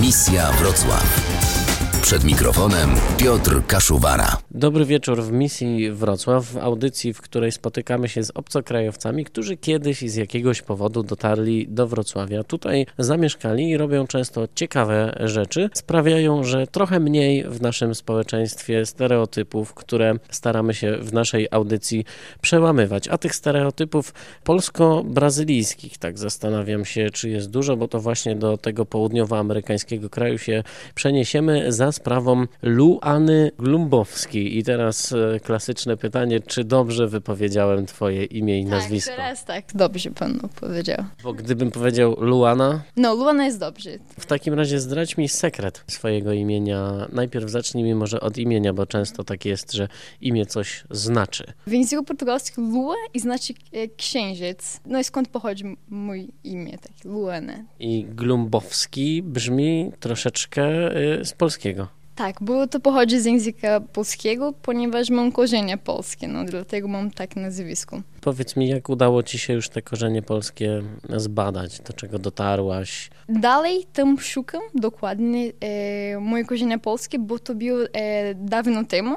Misja Wrocław. Przed mikrofonem Piotr Kaszuwara. Dobry wieczór w misji Wrocław, w audycji, w której spotykamy się z obcokrajowcami, którzy kiedyś i z jakiegoś powodu dotarli do Wrocławia. Tutaj zamieszkali i robią często ciekawe rzeczy. Sprawiają, że trochę mniej w naszym społeczeństwie stereotypów, które staramy się w naszej audycji przełamywać. A tych stereotypów polsko-brazylijskich, tak zastanawiam się, czy jest dużo, bo to właśnie do tego południowoamerykańskiego kraju się przeniesiemy za sprawą Luany Glumbowskiej. I teraz e, klasyczne pytanie, czy dobrze wypowiedziałem twoje imię i Tak, nazwisko? teraz tak, dobrze pan powiedział. Bo gdybym powiedział Luana, No, Luana jest dobrze. w takim razie zdradź mi sekret swojego imienia. Najpierw zacznij mi może od imienia, bo często tak jest, że imię coś znaczy. W języku portugalskim Lua i znaczy e, księżyc. No i skąd pochodzi mój imię, takie Luana. I Glumbowski brzmi troszeczkę y, z polskiego. Tak, bo to pochodzi z języka polskiego, ponieważ mam korzenie polskie, no dlatego mam tak nazwisko. Powiedz mi, jak udało ci się już te korzenie polskie zbadać? Do czego dotarłaś? Dalej tam szukam dokładnie e, moje korzenie polskie, bo to było e, dawno temu.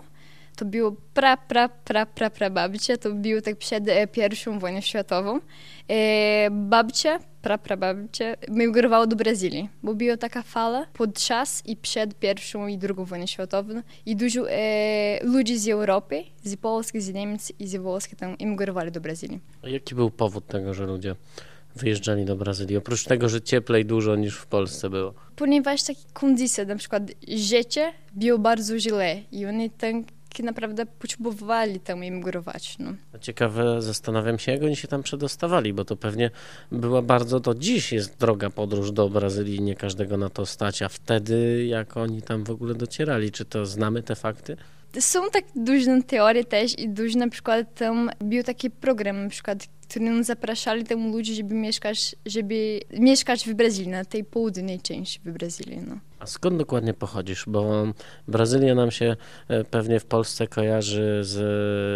To było pra, pra, pra, pra, pra babcia, to było tak przed e, pierwszą wojną światową. E, babcia, pra, pra babcia, migrowała do Brazylii, bo była taka fala podczas i przed pierwszą i drugą wojną światową i dużo e, ludzi z Europy, z Polski, z Niemiec i z Włoski tam do Brazylii. A Jaki był powód tego, że ludzie wyjeżdżali do Brazylii? Oprócz tego, że cieplej dużo niż w Polsce było. ponieważ takie kondycje, na przykład życie było bardzo źle i oni tak naprawdę potrzebowali tam emigrować. No. Ciekawe, zastanawiam się, jak oni się tam przedostawali, bo to pewnie była bardzo, to dziś jest droga podróż do Brazylii, nie każdego na to stać, a wtedy jak oni tam w ogóle docierali? Czy to znamy te fakty? Są tak duże teorie też i duże na przykład tam był taki program na przykład, którym zapraszali tam ludzi, żeby mieszkać, żeby mieszkać w Brazylii, na tej południej części w Brazylii. No. A skąd dokładnie pochodzisz? Bo Brazylia nam się e, pewnie w Polsce kojarzy z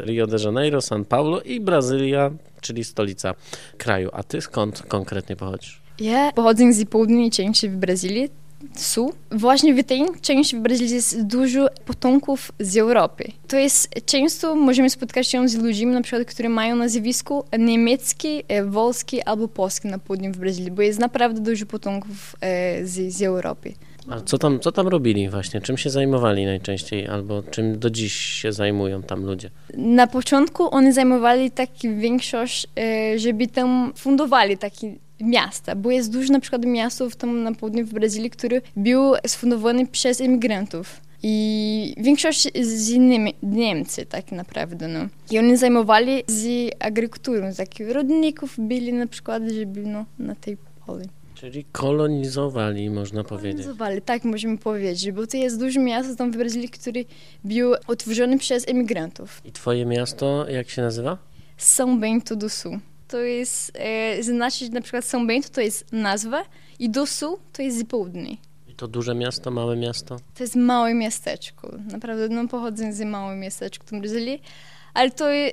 Rio de Janeiro, São Paulo i Brazylia, czyli stolica kraju. A ty skąd konkretnie pochodzisz? Ja pochodzę z południej części Brazylii, Sul. Właśnie w tej części w Brazylii jest dużo potomków z Europy. To jest często możemy spotkać się z ludźmi, na przykład, którzy mają nazwisko niemieckie, e, włoskie albo polskie na południu w Brazylii, bo jest naprawdę dużo potomków e, z, z Europy. A co tam, co tam robili właśnie? Czym się zajmowali najczęściej? Albo czym do dziś się zajmują tam ludzie? Na początku oni zajmowali taki większość, e, żeby tam fundowali takie miasta, bo jest dużo na przykład miastów tam na południu w Brazylii, które były sfundowane przez imigrantów. I większość z innymi Niemcy tak naprawdę, no. I oni zajmowali z agrikulturą, z takich rodników byli na przykład, żeby no, na tej poli. Czyli kolonizowali, można powiedzieć. Kolonizowali, tak możemy powiedzieć, bo to jest duże miasto tam w Brazylii, które było utworzone przez imigrantów. I twoje miasto, jak się nazywa? São Bento do Sul. To jest, e, znaczy na przykład São Bento to jest nazwa i do Sul to jest z południa. I to duże miasto, małe miasto? To jest małe miasteczko. Naprawdę, no pochodzę z małego miasteczka w Brazylii, ale to e,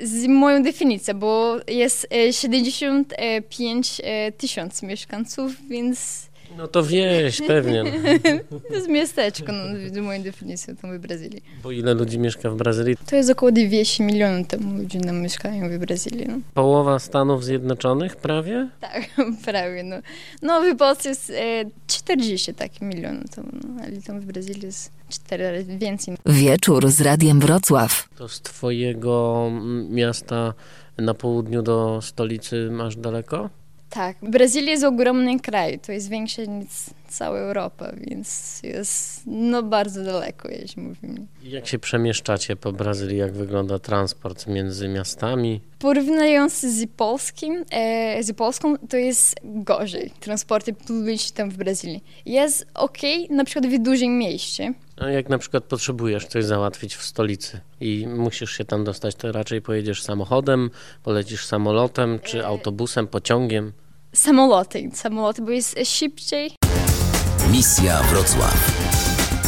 z moją definicją, bo jest e, 75 e, tysięcy mieszkańców, więc No to wieś, pewnie. to jest miasteczko, no, z moją definicją tam w Brazylii. Bo ile ludzi mieszka w Brazylii? To jest około 200 milionów tam ludzi nam mieszkają w Brazylii. No. Połowa Stanów Zjednoczonych prawie? Tak, prawie, no. No w Polsce jest e, 40 takich milionów, tam, no, ale tam w Brazylii jest 4 razy więcej. Wieczór z Radiem Wrocław. To z twojego mm, miasta na południu do stolicy masz daleko? Tak, Brazylia jest ogromny kraj, to jest większe niż cała Europa, więc jest no bardzo daleko, jeśli mówimy. Jak się przemieszczacie po Brazylii? Jak wygląda transport między miastami? Porównując z polskim, e, z Polską, to jest gorzej. Transporty publiczne tam w Brazylii. Jest ok, na przykład w dużym mieście, A jak na przykład potrzebujesz coś załatwić w stolicy i musisz się tam dostać, to raczej pojedziesz samochodem, polecisz samolotem, czy autobusem, pociągiem? samoloty, samoloty, bo jest szybciej, Misja Wrocław.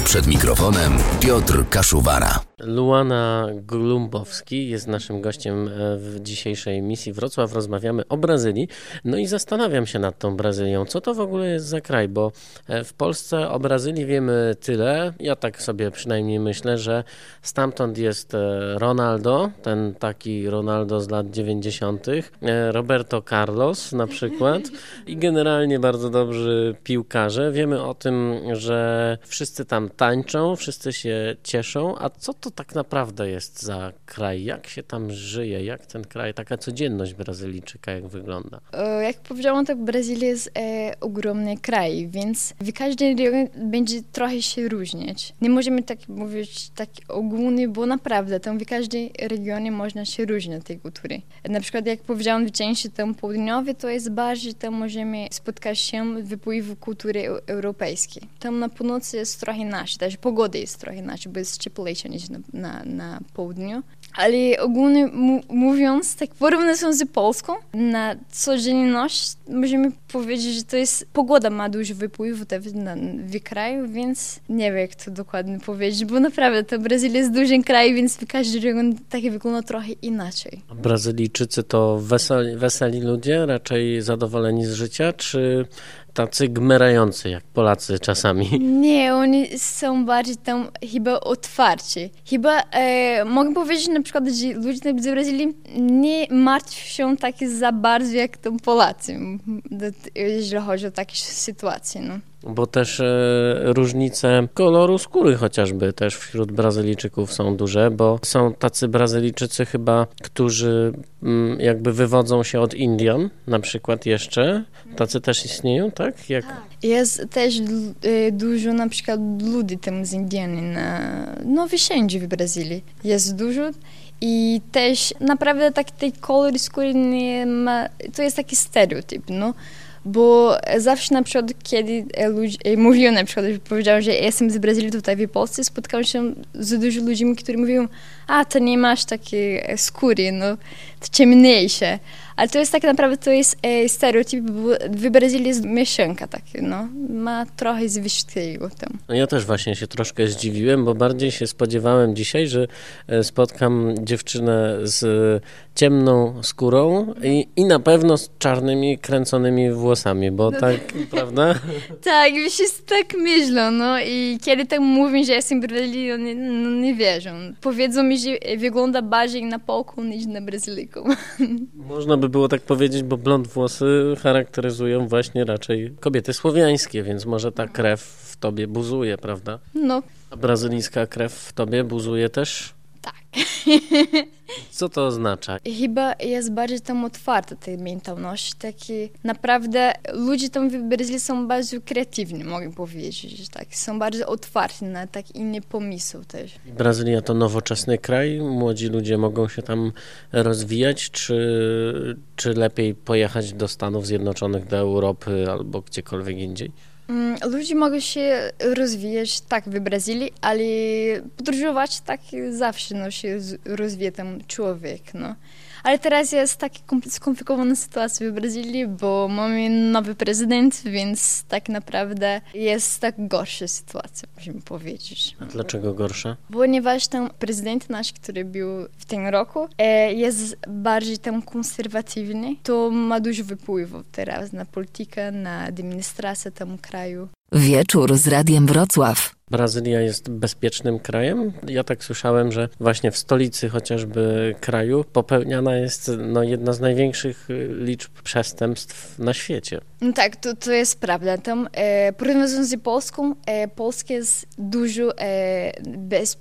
Przed mikrofonem Piotr Kaszuwara. Luana Glumbowski jest naszym gościem e, w dzisiejszej misji Wrocław. Rozmawiamy o Brazylii. No i zastanawiam się nad tą Brazylią. Co to w ogóle jest za kraj? Bo e, w Polsce o Brazylii wiemy tyle. Ja tak sobie przynajmniej myślę, że stamtąd jest e, Ronaldo, ten taki Ronaldo z lat 90., Roberto Carlos na przykład i generalnie bardzo dobrzy piłkarze. Wiemy o tym, że wszyscy tam tańczą, wszyscy się cieszą. A co to tak naprawdę jest za kraj? Jak się tam żyje? Jak ten kraj, taka codzienność Brazylijczyka, jak wygląda? E, jak powiedziałam, to Brazylia jest e, ogromny kraj, więc w każdym regionie będzie trochę się różnić. Nie możemy tak mówić tak ogólnie, bo naprawdę tam w każdym regionie można się różnić tej kultury. Na przykład jak powiedziałam, w części tam południowej to jest bardziej, tam możemy spotkać się wypływu kultury europejskiej. Tam na północy jest trochę inaczej, też pogoda jest trochę inaczej, bo jest cieplejsza niż na, na, na południu. Ale ogólnie mówiąc, tak porównując z Polską, na codzienność możemy powiedzieć, że to jest, pogoda ma duży wpływ na, w kraju, więc nie wiem jak to dokładnie powiedzieć, bo naprawdę to Brazylia jest dużym krajem, więc każdy region taki wygląda trochę inaczej. Brazylijczycy to weseli, weseli ludzie, raczej zadowoleni z życia, czy tacy gmerający, jak Polacy czasami. Nie, oni są bardziej tam chyba otwarci. Chyba e, mogę powiedzieć na przykład, że ludzie w Brazylii nie martwią się tak za bardzo jak tam Polacy, jeżeli chodzi o takie sytuacje. No. Bo też e, różnice koloru skóry chociażby też wśród Brazylijczyków są duże, bo są tacy Brazylijczycy chyba, którzy mm, jakby wywodzą się od Indian na przykład jeszcze. Tacy też istnieją, tak? Jak... tak. Jest też e, dużo na przykład ludzi tam z Indiany na, no wszędzie w Brazylii. Jest dużo i też naprawdę tak tej kolor skóry nie ma, to jest taki stereotyp, no bo zawsze na przykład, kiedy ludzie, mówią na przykład, powiedziałam, że jestem z Brazylii tutaj w Polsce, spotkałam się z dużo ludźmi, którzy mówią, a to nie masz takiej skóry, no, to ciemniejsze. Ale to jest tak naprawdę to jest e, stereotyp, bo w Brazylii jest mieszanka takie, no. Ma trochę z wszystkiego tam. No ja też właśnie się troszkę zdziwiłem, bo bardziej się spodziewałem dzisiaj, że e, spotkam dziewczynę z ciemną skórą i, i na pewno z czarnymi, kręconymi włosami, bo no tak, prawda? Tak, wszyscy tak myślą, no i kiedy tak mówią, że jestem Brazylii, no nie, no nie wierzą. Powiedzą mi, że wygląda bardziej na Polką niż na Brazylijką. Można by było tak powiedzieć, bo blond włosy charakteryzują właśnie raczej kobiety słowiańskie, więc może ta krew w tobie buzuje, prawda? No. A brazylijska krew w tobie buzuje też? Co to oznacza? Chyba jest bardziej tam otwarta ta mentalność. Taki naprawdę ludzie tam w Brazylii są bardzo kreatywni, mogę powiedzieć. Tak. Są bardzo otwarci na tak inne pomysły też. Brazylia to nowoczesny kraj. Młodzi ludzie mogą się tam rozwijać, czy, czy lepiej pojechać do Stanów Zjednoczonych, do Europy albo gdziekolwiek indziej? Mm, ludzie mogą się rozwijać tak w Brazylii, ale podróżować tak zawsze no, się rozwija tam człowiek. No. Ale teraz jest taka skomplikowana sytuacja w Brazylii, bo mamy nowy prezydent, więc tak naprawdę jest tak gorsza sytuacja, musimy powiedzieć. A dlaczego gorsza? Ponieważ ten prezydent nasz, który był w tym roku, e, jest bardziej tam konserwatywny, to ma dużo wpływu teraz na politykę, na administrację tam kraju. Wieczór z Radiem Wrocław. Brazylia jest bezpiecznym krajem. Ja tak słyszałem, że właśnie w stolicy chociażby kraju popełniana jest no, jedna z największych y, liczb przestępstw na świecie. No tak, to, to jest prawda. Tam e, porównując z Polską, e, Polska jest dużo e, bez,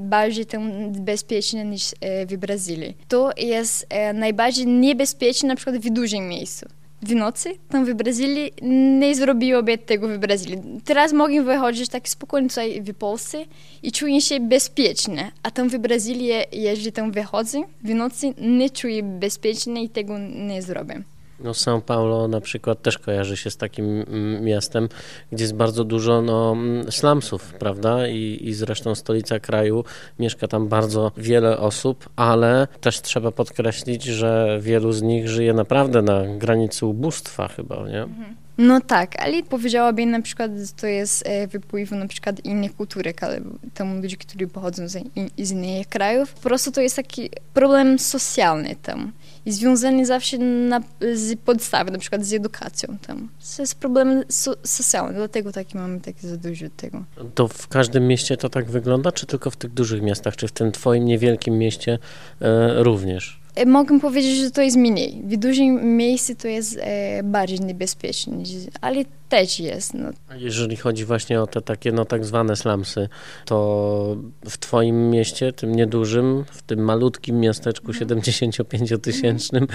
bardziej tam bezpieczna niż e, w Brazylii. To jest e, najbardziej niebezpieczne na przykład w dużym miejscu w nocy tam w Brazylii nie zrobiłoby tego w Brazylii. Teraz mogę wychodzić tak spokojnie tutaj w Polsce i czuję się bezpiecznie, a tam w Brazylii, jeżeli tam wychodzę w nocy, nie czuję bezpiecznie i tego nie zrobię. No São Paulo na przykład też kojarzy się z takim mm, miastem, gdzie jest bardzo dużo no, mm, slumsów, prawda? I, I zresztą stolica kraju, mieszka tam bardzo wiele osób, ale też trzeba podkreślić, że wielu z nich żyje naprawdę na granicy ubóstwa chyba, nie? Mhm. No tak, ale powiedziałabym na przykład, że to jest e, wpływ na przykład innych kulturek, ale tam ludzie, którzy pochodzą z, in, z innych krajów. Po prostu to jest taki problem socjalny tam i związany zawsze na, z podstawy, na przykład z edukacją tam. To jest problem so, socjalny, dlatego taki mamy takie za dużo tego. To w każdym mieście to tak wygląda, czy tylko w tych dużych miastach, czy w tym twoim niewielkim mieście e, również? E, mogę powiedzieć, że to jest mniej. W dużym miejscu to jest e, bardziej niebezpieczne, ale też jest. No. A jeżeli chodzi właśnie o te takie no tak zwane slumsy, to w twoim mieście, tym niedużym, w tym malutkim miasteczku 75-tysięcznym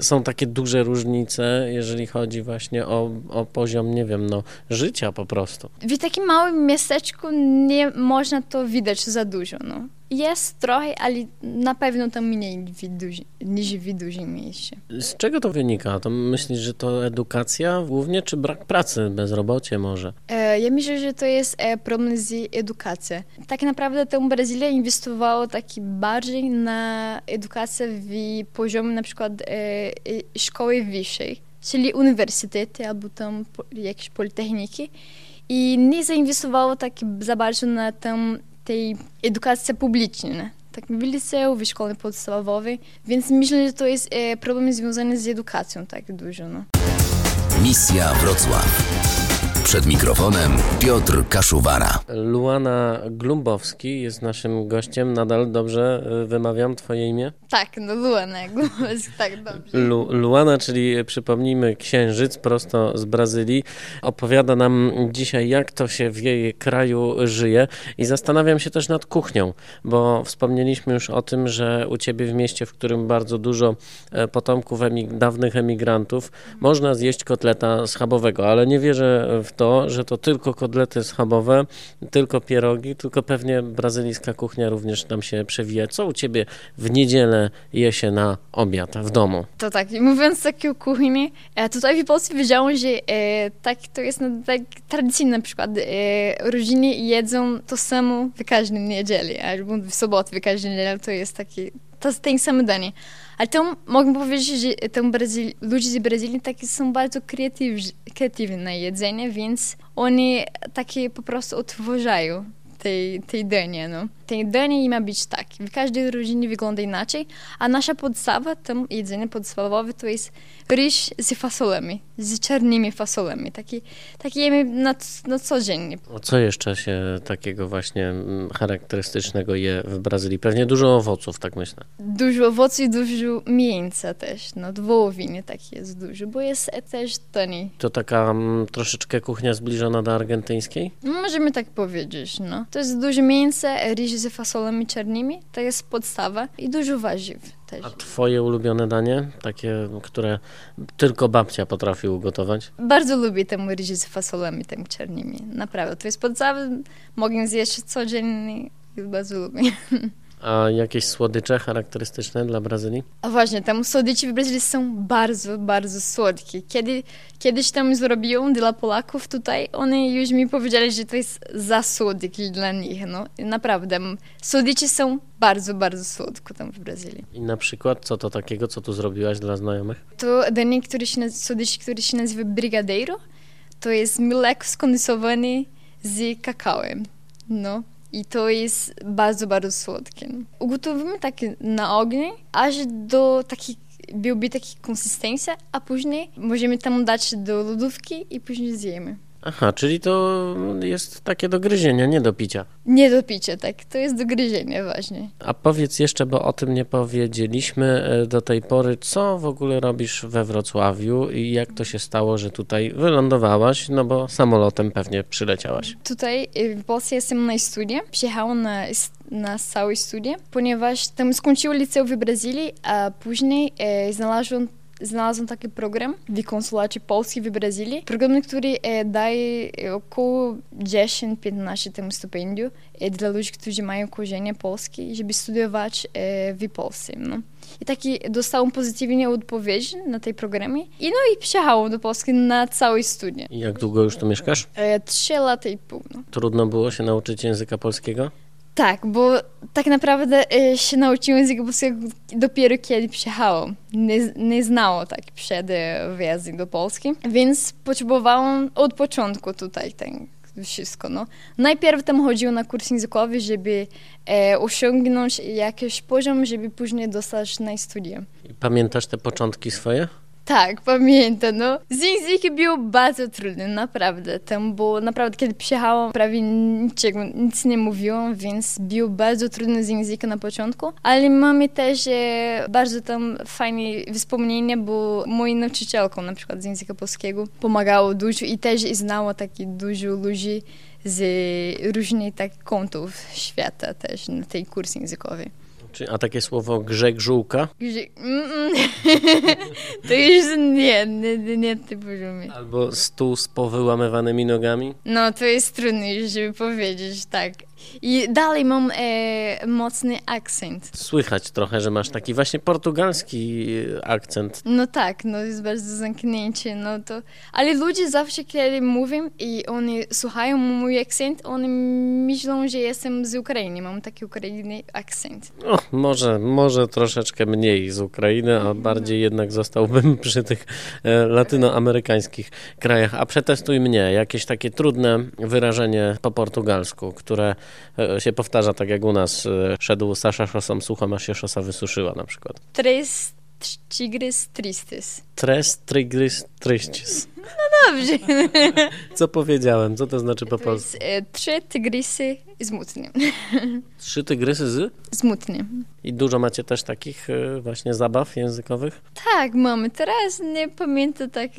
są takie duże różnice, jeżeli chodzi właśnie o, o poziom, nie wiem, no życia po prostu. W takim małym miasteczku nie można to widać za dużo, no. Jest trochę, ale na pewno tam mniej niż w dużym mieście. Z czego to wynika? To myślisz, że to edukacja głównie, czy brak pracy, bezrobocie może? E, ja myślę, że to jest e, problem z edukacją. Tak naprawdę tę Brazylia inwestowała taki bardziej na edukację w poziomie na przykład e, szkoły wyższej, czyli uniwersytety albo tam jakieś politechniki i nie zainwestowało tak za bardzo na tę tej edukacji publicznej. Tak w liceum, w szkole podstawowej, więc myślę, że to jest problem związany z edukacją tak dużo. No. Misja Wrocław. Przed mikrofonem Piotr Kaszuwara. Luana Glumbowski jest naszym gościem. Nadal dobrze y, wymawiam twoje imię? Tak, no Luana Glumbowski, tak dobrze. Lu Luana, czyli przypomnijmy księżyc prosto z Brazylii, opowiada nam dzisiaj, jak to się w jej kraju żyje i zastanawiam się też nad kuchnią, bo wspomnieliśmy już o tym, że u ciebie w mieście, w którym bardzo dużo e, potomków emig dawnych emigrantów, można zjeść kotleta schabowego, ale nie wierzę w to, że to tylko kotlety schabowe, tylko pierogi, tylko pewnie brazylijska kuchnia również tam się przewija. Co u ciebie w niedzielę je się na obiad w domu? To tak, mówiąc takiej kuchni, e, tutaj w Polsce wiedziałam, że e, tak to jest no, tak tradycyjne na przykład. E, rodziny jedzą to samo w każdym niedzieli, albo w sobotę w każdym niedzieli, to jest taki, to ten sam danie. Ale tam mogę powiedzieć, że tam Brazyl, ludzie z Brazylii takie są bardzo kreatywni, kreatywni na jedzenie, więc oni takie po prostu odtwarzają tej, tej danie. No. Tej danie ma być tak. W każdej rodzinie wygląda inaczej, a nasza podstawa, tam jedzenie podstawowe to jest ryż z fasolami, z czarnymi fasolami. Taki, taki jemy na, na co dzień. Co jeszcze się takiego właśnie mm, charakterystycznego je w Brazylii? Pewnie dużo owoców, tak myślę. Dużo owoców i dużo mięsa też. No, wołowiny tak jest dużo, bo jest też taniej. To taka m, mm, troszeczkę kuchnia zbliżona do argentyńskiej? Możemy tak powiedzieć, no. To jest dużo mięsa, ryż z fasolami czarnymi, to jest podstawa i dużo warzyw też. A twoje ulubione danie? Takie, które tylko babcia potrafi ugotować? Bardzo lubię tę ryż z fasolami tam czarnymi, naprawdę. To jest podstawa, mogę zjeść codziennie i bardzo lubię. A jakieś słodycze charakterystyczne dla Brazylii? A właśnie, tam słodycze w Brazylii są bardzo, bardzo słodkie. Kiedy, kiedyś tam zrobiłem dla Polaków tutaj, oni już mi powiedzieli, że to jest za słodkie dla nich. No. Naprawdę, słodycze są bardzo, bardzo słodko tam w Brazylii. I na przykład, co to takiego, co tu zrobiłaś dla znajomych? To danie, który się, słodycz, który się nazywa brigadeiro. To jest mleko skondensowany z kakałem. No, i to jest bardzo, bardzo słodkie. Ugotowujemy tak na ogniu, aż do takiej byłby taki konsystencja, a później możemy tam dać do lodówki i później zjemy. Aha, czyli to jest takie do gryzienia, nie do picia. Nie do picia, tak. To jest do gryzienia właśnie. A powiedz jeszcze, bo o tym nie powiedzieliśmy e, do tej pory, co w ogóle robisz we Wrocławiu i jak to się stało, że tutaj wylądowałaś, no bo samolotem pewnie przyleciałaś. Tutaj e, w Polsce jestem na studiach. Przyjechałam na, na całe studia, ponieważ tam skończyłam liceum w Brazylii, a później e, znalazłam znalazłam taki program w konsulacie Polski w Brazylii. Program, który e, daje około 10-15 tam stypendiów e, dla ludzi, którzy mają korzenie polskie, żeby studiować e, w Polsce. No. I taki dostałam pozytywnie odpowiedź na tej programie. I no i przyjechałam do Polski na całe studia. I jak długo już tu mieszkasz? E, trzy lata i pół. No. Trudno było się nauczyć języka polskiego? Tak, bo tak naprawdę e, się nauczyłem języka dopiero kiedy przyjechałam. Nie, nie znało tak przed e, wyjazdem do Polski, więc potrzebowałam od początku tutaj ten wszystko. No. Najpierw tam chodziło na kurs językowy, żeby e, osiągnąć jakiś poziom, żeby później dostać na studia. Pamiętasz te początki swoje? Tak, pamiętam, no. Z językiem było bardzo trudne, naprawdę. Tam było, naprawdę, kiedy przyjechałam, prawie niczego, nic nie mówiłam, więc było bardzo trudne z języka na początku, ale mamy też e, bardzo tam fajne wspomnienia, bo moja nauczycielką na przykład z języka polskiego pomagało dużo i też znało takie dużo ludzi z różnych tak kątów świata też na tej kurs językowy. Czy, a takie słowo grzeg żółka? Mm, mm. to już nie, nie, nie, nie ty poziomie. Albo stół z powyłamywanymi nogami? No, to jest trudne już, żeby powiedzieć, tak. I dalej mam e, mocny akcent. Słychać trochę, że masz taki właśnie portugalski akcent. No tak, no jest bardzo zamknięcie, no to... Ale ludzie zawsze, kiedy mówią i oni słuchają mój akcent, oni myślą, że jestem z Ukrainy, mam taki ukraiński akcent. O, może, może troszeczkę mniej z Ukrainy, a bardziej jednak zostałbym przy tych e, latynoamerykańskich krajach. A przetestuj mnie, jakieś takie trudne wyrażenie po portugalsku, które e, się powtarza tak jak u nas. e, Szedł Sasza szosą suchą, aż się szosa wysuszyła na przykład. Tres tigres tristes. Tres trigris tristis. Dobrze. Co powiedziałem? Co to znaczy po polsku? e, trzy tygrysy smutne. Trzy tygrysy z? Smutne. I dużo macie też takich e, właśnie zabaw językowych? Tak, mamy. Teraz nie pamiętam tak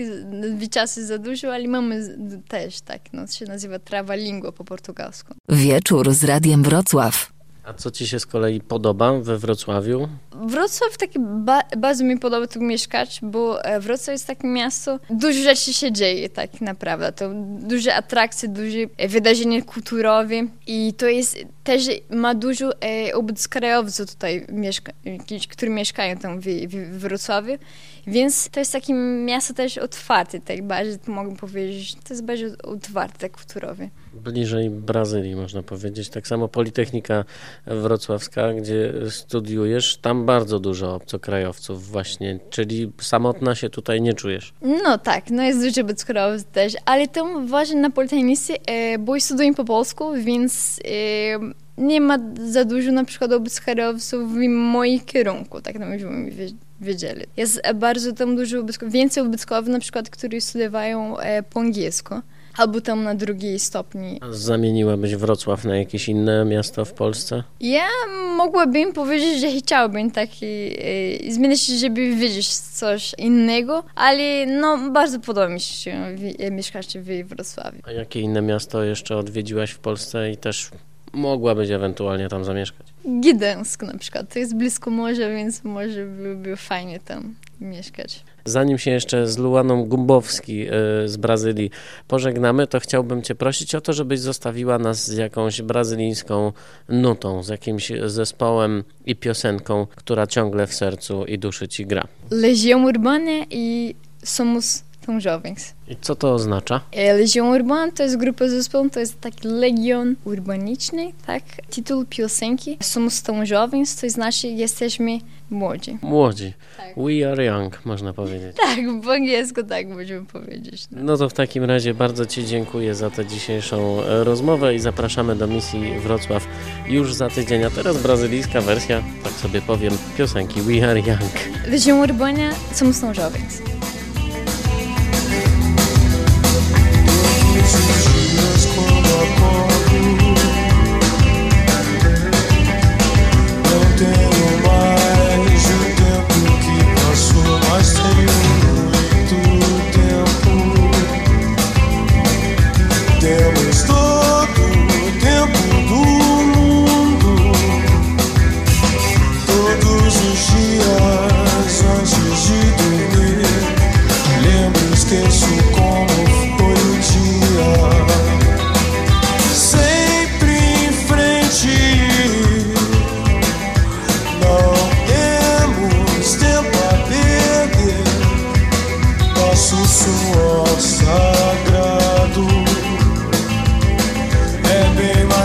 czasy za dużo, ale mamy też tak. No, się nazywa trawa lingua po portugalsku. Wieczór z Radiem Wrocław. A co ci się z kolei podoba we Wrocławiu? Wrocław taki ba bardzo mi podoba tu mieszkać, bo e, Wrocław jest takie miasto, dużo rzeczy się dzieje tak naprawdę. To duże atrakcje, duże e, wydarzenia kulturowe i to jest też ma dużo e, obcokrajowców tutaj, mieszka którzy mieszkają tam w, w, Wrocławiu, więc to jest takie miasto też otwarte, tak bardziej mogę powiedzieć, to jest bardziej otwarte, tak kulturowe. Bliżej Brazylii, można powiedzieć. Tak samo Politechnika Wrocławska, gdzie studiujesz, tam bardzo dużo obcokrajowców właśnie, czyli samotna się tutaj nie czujesz. No tak, no jest dużo obcokrajowców też, ale tam właśnie na Politechnice, e, bo studiuję po polsku, więc e, nie ma za dużo na przykład obcokrajowców w moim kierunku, tak na żebyśmy wie- wiedzieli. Jest e, bardzo tam dużo, obcokrajowców, więcej obcokrajowców na przykład, którzy studiowają e, po angielsku, albo tam na drugiej stopni. A Zamieniłabyś Wrocław na jakieś inne miasto w Polsce? Ja mogłabym powiedzieć, że chciałbym taki e, zmienić, żeby wiedzieć coś innego, ale no bardzo podoba mi się e, mieszkać w Wrocławiu. A jakie inne miasto jeszcze odwiedziłaś w Polsce i też mogłabyś ewentualnie tam zamieszkać? Gdańsk na przykład, to jest blisko morza, więc może byłoby fajnie tam mieszkać. Zanim się jeszcze z Luaną Gumbowski y, z Brazylii pożegnamy, to chciałbym Cię prosić o to, żebyś zostawiła nas z jakąś brazylijską nutą, z jakimś zespołem i piosenką, która ciągle w sercu i duszy Ci gra. Legião Urbana i Somos Tão Jovens. I co to oznacza? E, Legião Urbana to jest grupa zespołu, to jest taki legion urbaniczny, tak? Tytuł piosenki Somos Tão Jovens, to znaczy jesteśmy młodzi. Młodzi. Tak. We are young, można powiedzieć. Tak, po angielsku tak możemy powiedzieć. No. No to w takim razie bardzo Ci dziękuję za tę dzisiejszą e, rozmowę i zapraszamy do misji Wrocław już za tydzień. A teraz brazylijska wersja, tak sobie powiem, piosenki We Are Young. Legião Urbana, Somos Tão Jovens. Thank you.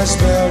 as.